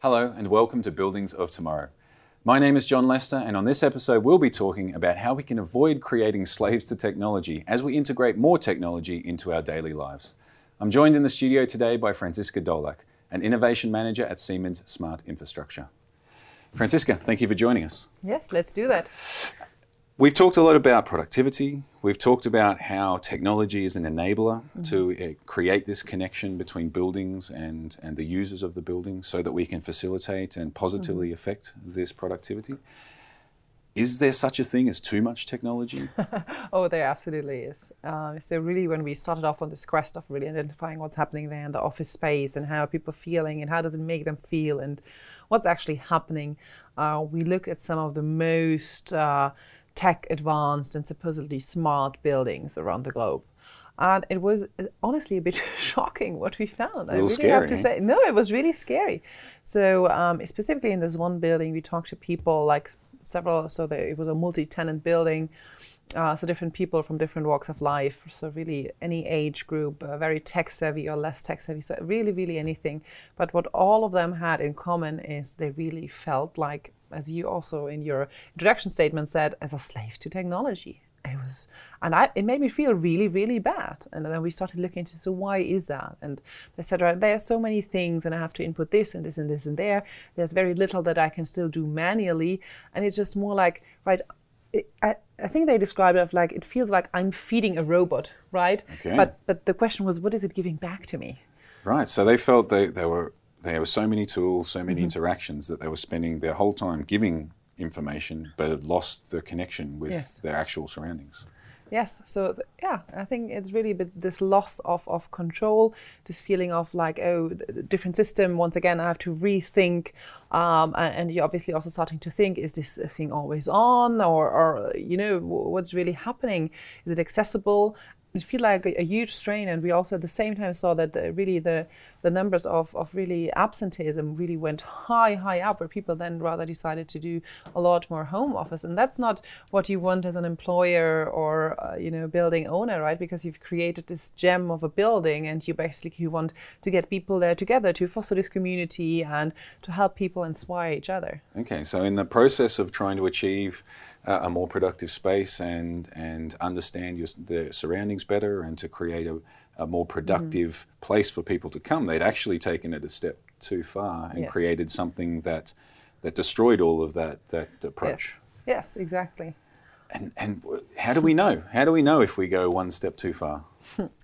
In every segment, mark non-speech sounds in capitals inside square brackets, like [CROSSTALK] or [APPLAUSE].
Hello, and welcome to Buildings of Tomorrow. My name is John Lester, and on this episode, we'll be talking about how we can avoid creating slaves to technology as we integrate more technology into our daily lives. I'm joined in the studio today by Franziska Dolak, an innovation manager at Siemens Smart Infrastructure. Franziska, thank you for joining us. Yes, let's do that. We've talked a lot about productivity. We've talked about how technology is an enabler mm-hmm. to uh, create this connection between buildings and, and the users of the building so that we can facilitate and positively mm-hmm. affect this productivity. Is there such a thing as too much technology? [LAUGHS] oh, there absolutely is. Uh, so, really, when we started off on this quest of really identifying what's happening there in the office space and how people are feeling and how does it make them feel and what's actually happening, uh, we look at some of the most uh, tech advanced and supposedly smart buildings around the globe. And it was uh, honestly a bit [LAUGHS] shocking what we found. I really scary. have to say, no, it was really scary. So um, specifically in this one building, we talked to people like several. So there, it was a multi-tenant building, uh, so different people from different walks of life. So really any age group, uh, very tech savvy or less tech savvy. So really, really anything. But what all of them had in common is they really felt like as you also in your introduction statement said, as a slave to technology. It was, and I, it made me feel really, really bad. And then we started looking into, so why is that? And they said, right, there are so many things, and I have to input this and this and this and there. There's very little that I can still do manually, and it's just more like, right, it, I, I think they described it as like it feels like I'm feeding a robot, right? Okay. But but the question was, what is it giving back to me? Right. So they felt they, they were there were so many tools, so many mm-hmm. interactions that they were spending their whole time giving information, but had lost the connection with yes. their actual surroundings. Yes, so th- yeah, I think it's really a bit this loss of, of control, this feeling of like, oh, the different system. Once again, I have to rethink, um, and, and, you're obviously also starting to think: is this thing always on, or, or you know, what's really happening? Is it accessible? It feel like a, a, huge strain, and we also at the same time saw that the, really the the numbers of, of really absenteeism really went high, high up, where people then rather decided to do a lot more home office. And that's not what you want as an employer or, uh, you know, building owner, right? Because you've created this gem of a building and you basically you want to get people there together to foster this community and to help people inspire each other. Okay, so in the process of trying to achieve uh, a more productive space and, and understand your, the surroundings better and to create a a more productive mm-hmm. place for people to come. They'd actually taken it a step too far and yes. created something that that destroyed all of that that approach. Yes, yes exactly. And and how do we know? How do we know if we go one step too far?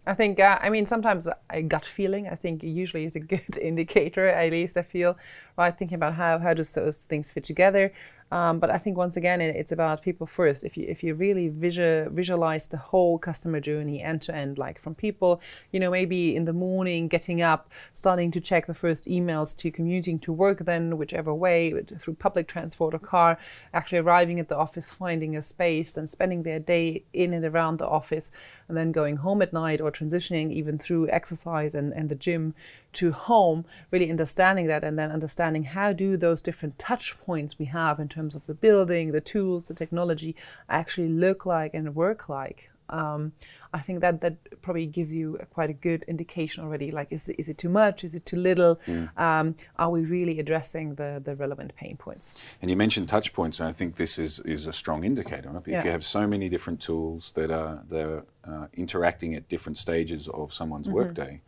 I think uh, I mean sometimes a gut feeling I think usually is a good [LAUGHS] indicator. At least I feel right thinking about how how does those things fit together. Um, but I think once again, it's about people first. If you if you really visual, visualize the whole customer journey end to end, like from people, you know, maybe in the morning getting up, starting to check the first emails, to commuting to work, then whichever way through public transport or car, actually arriving at the office, finding a space, then spending their day in and around the office, and then going home at night or transitioning even through exercise and, and the gym to home, really understanding that and then understanding how do those different touch points we have in terms of the building, the tools, the technology actually look like and work like. Um, I think that that probably gives you a, quite a good indication already. Like, is, is it too much? Is it too little? Mm. Um, are we really addressing the, the relevant pain points? And you mentioned touch points, and I think this is, is a strong indicator. Right? If yeah. you have so many different tools that are, that are uh, interacting at different stages of someone's mm-hmm. workday,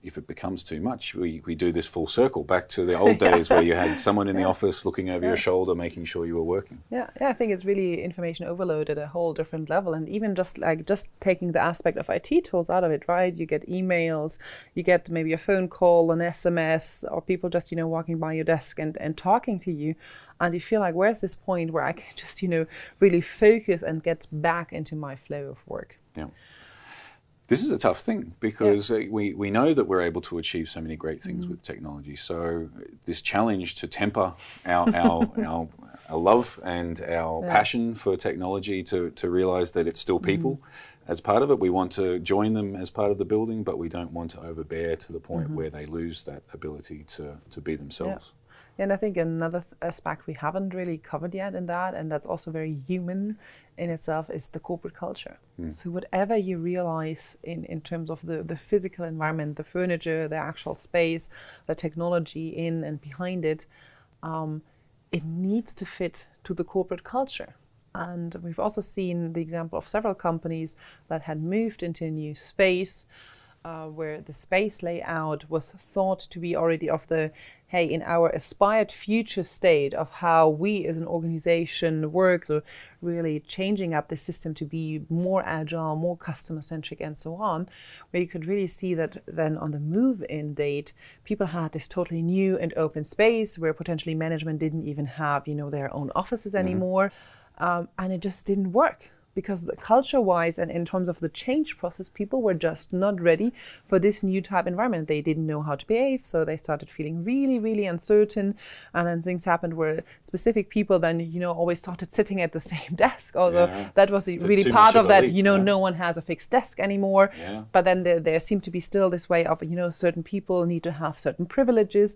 if it becomes too much, we, we do this full circle back to the old [LAUGHS] days where you had someone in the office looking over yeah. your shoulder, making sure you were working. Yeah, yeah, I think it's really information overload at a whole different level, and even just like just taking the aspect of IT tools out of it, right? You get emails, you get maybe a phone call, an SMS, or people just you know walking by your desk and and talking to you, and you feel like where's this point where I can [LAUGHS] just you know really focus and get back into my flow of work. Yeah this is a tough thing because yeah. we, we know that we're able to achieve so many great things mm-hmm. with technology. So this challenge to temper our, our, [LAUGHS] our, our, love and our yeah. passion for technology to, to realize that it's still people mm-hmm. as part of it. We want to join them as part of the building, but we don't want to overbear to the point mm-hmm. where they lose that ability to, to be themselves. And I think another th- aspect we haven't really covered yet in that, and that's also very human in itself, is the corporate culture. So whatever you realize in, in terms of the, the physical environment, the furniture, the actual space, the technology in and behind it, um, it needs to fit to the corporate culture. And we've also seen the example of several companies that had moved into a new space uh, where the space layout was thought to be already of the hey in our aspired future state of how we as an organization work or really changing up the system to be more agile more customer centric and so on where you could really see that then on the move in date people had this totally new and open space where potentially management didn't even have you know their own offices anymore. Um, and it just didn't work because the culture wise and in terms of the change process people were just not ready for this new type environment they didn't know how to behave so they started feeling really really uncertain and then things happened where specific people then you know always started sitting at the [LAUGHS] same desk although Yeah. that was So really part of of that leap, you know yeah. no one has a fixed desk anymore Yeah. but then there, there seemed to be still this way of you know certain people need to have certain privileges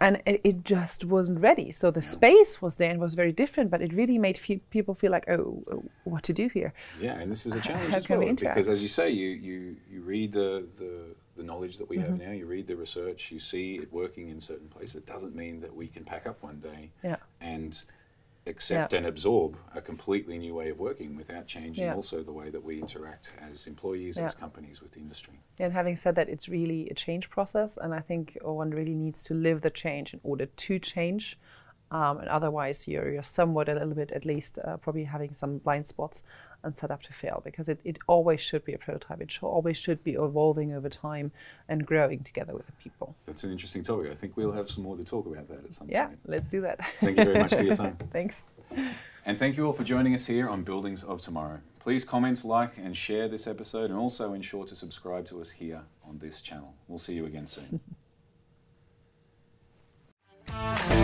and it, it just wasn't ready so the space was there and was very different but it really made fe- people feel like oh oh, what to do here Yeah, and this is a challenge how as we well interact? because, as you say, you you you read the the, the knowledge that we Mm-hmm. have now. You read the research. You see it working in certain places. It doesn't mean that we can pack up one day yeah and accept Yeah. and absorb a completely new way of working without changing Yeah. also the way that we interact as employees, Yeah. as companies with the industry. And having said that, it's really a change process, and I think one really needs to live the change in order to change. Um, and otherwise, you're, you're somewhat a little bit, at least, uh, probably having some blind spots and set up to fail because it, it always should be a prototype. It should, always should be evolving over time and growing together with the people. That's an interesting topic. I think we'll have some more to talk about that at some yeah, point. Yeah, let's do that. Thank you very much for your [LAUGHS] time. Thanks. And thank you all for joining us here on Buildings of Tomorrow. Please comment, like, and share this episode, and also ensure to subscribe to us here on this channel. We'll see you again soon. [LAUGHS]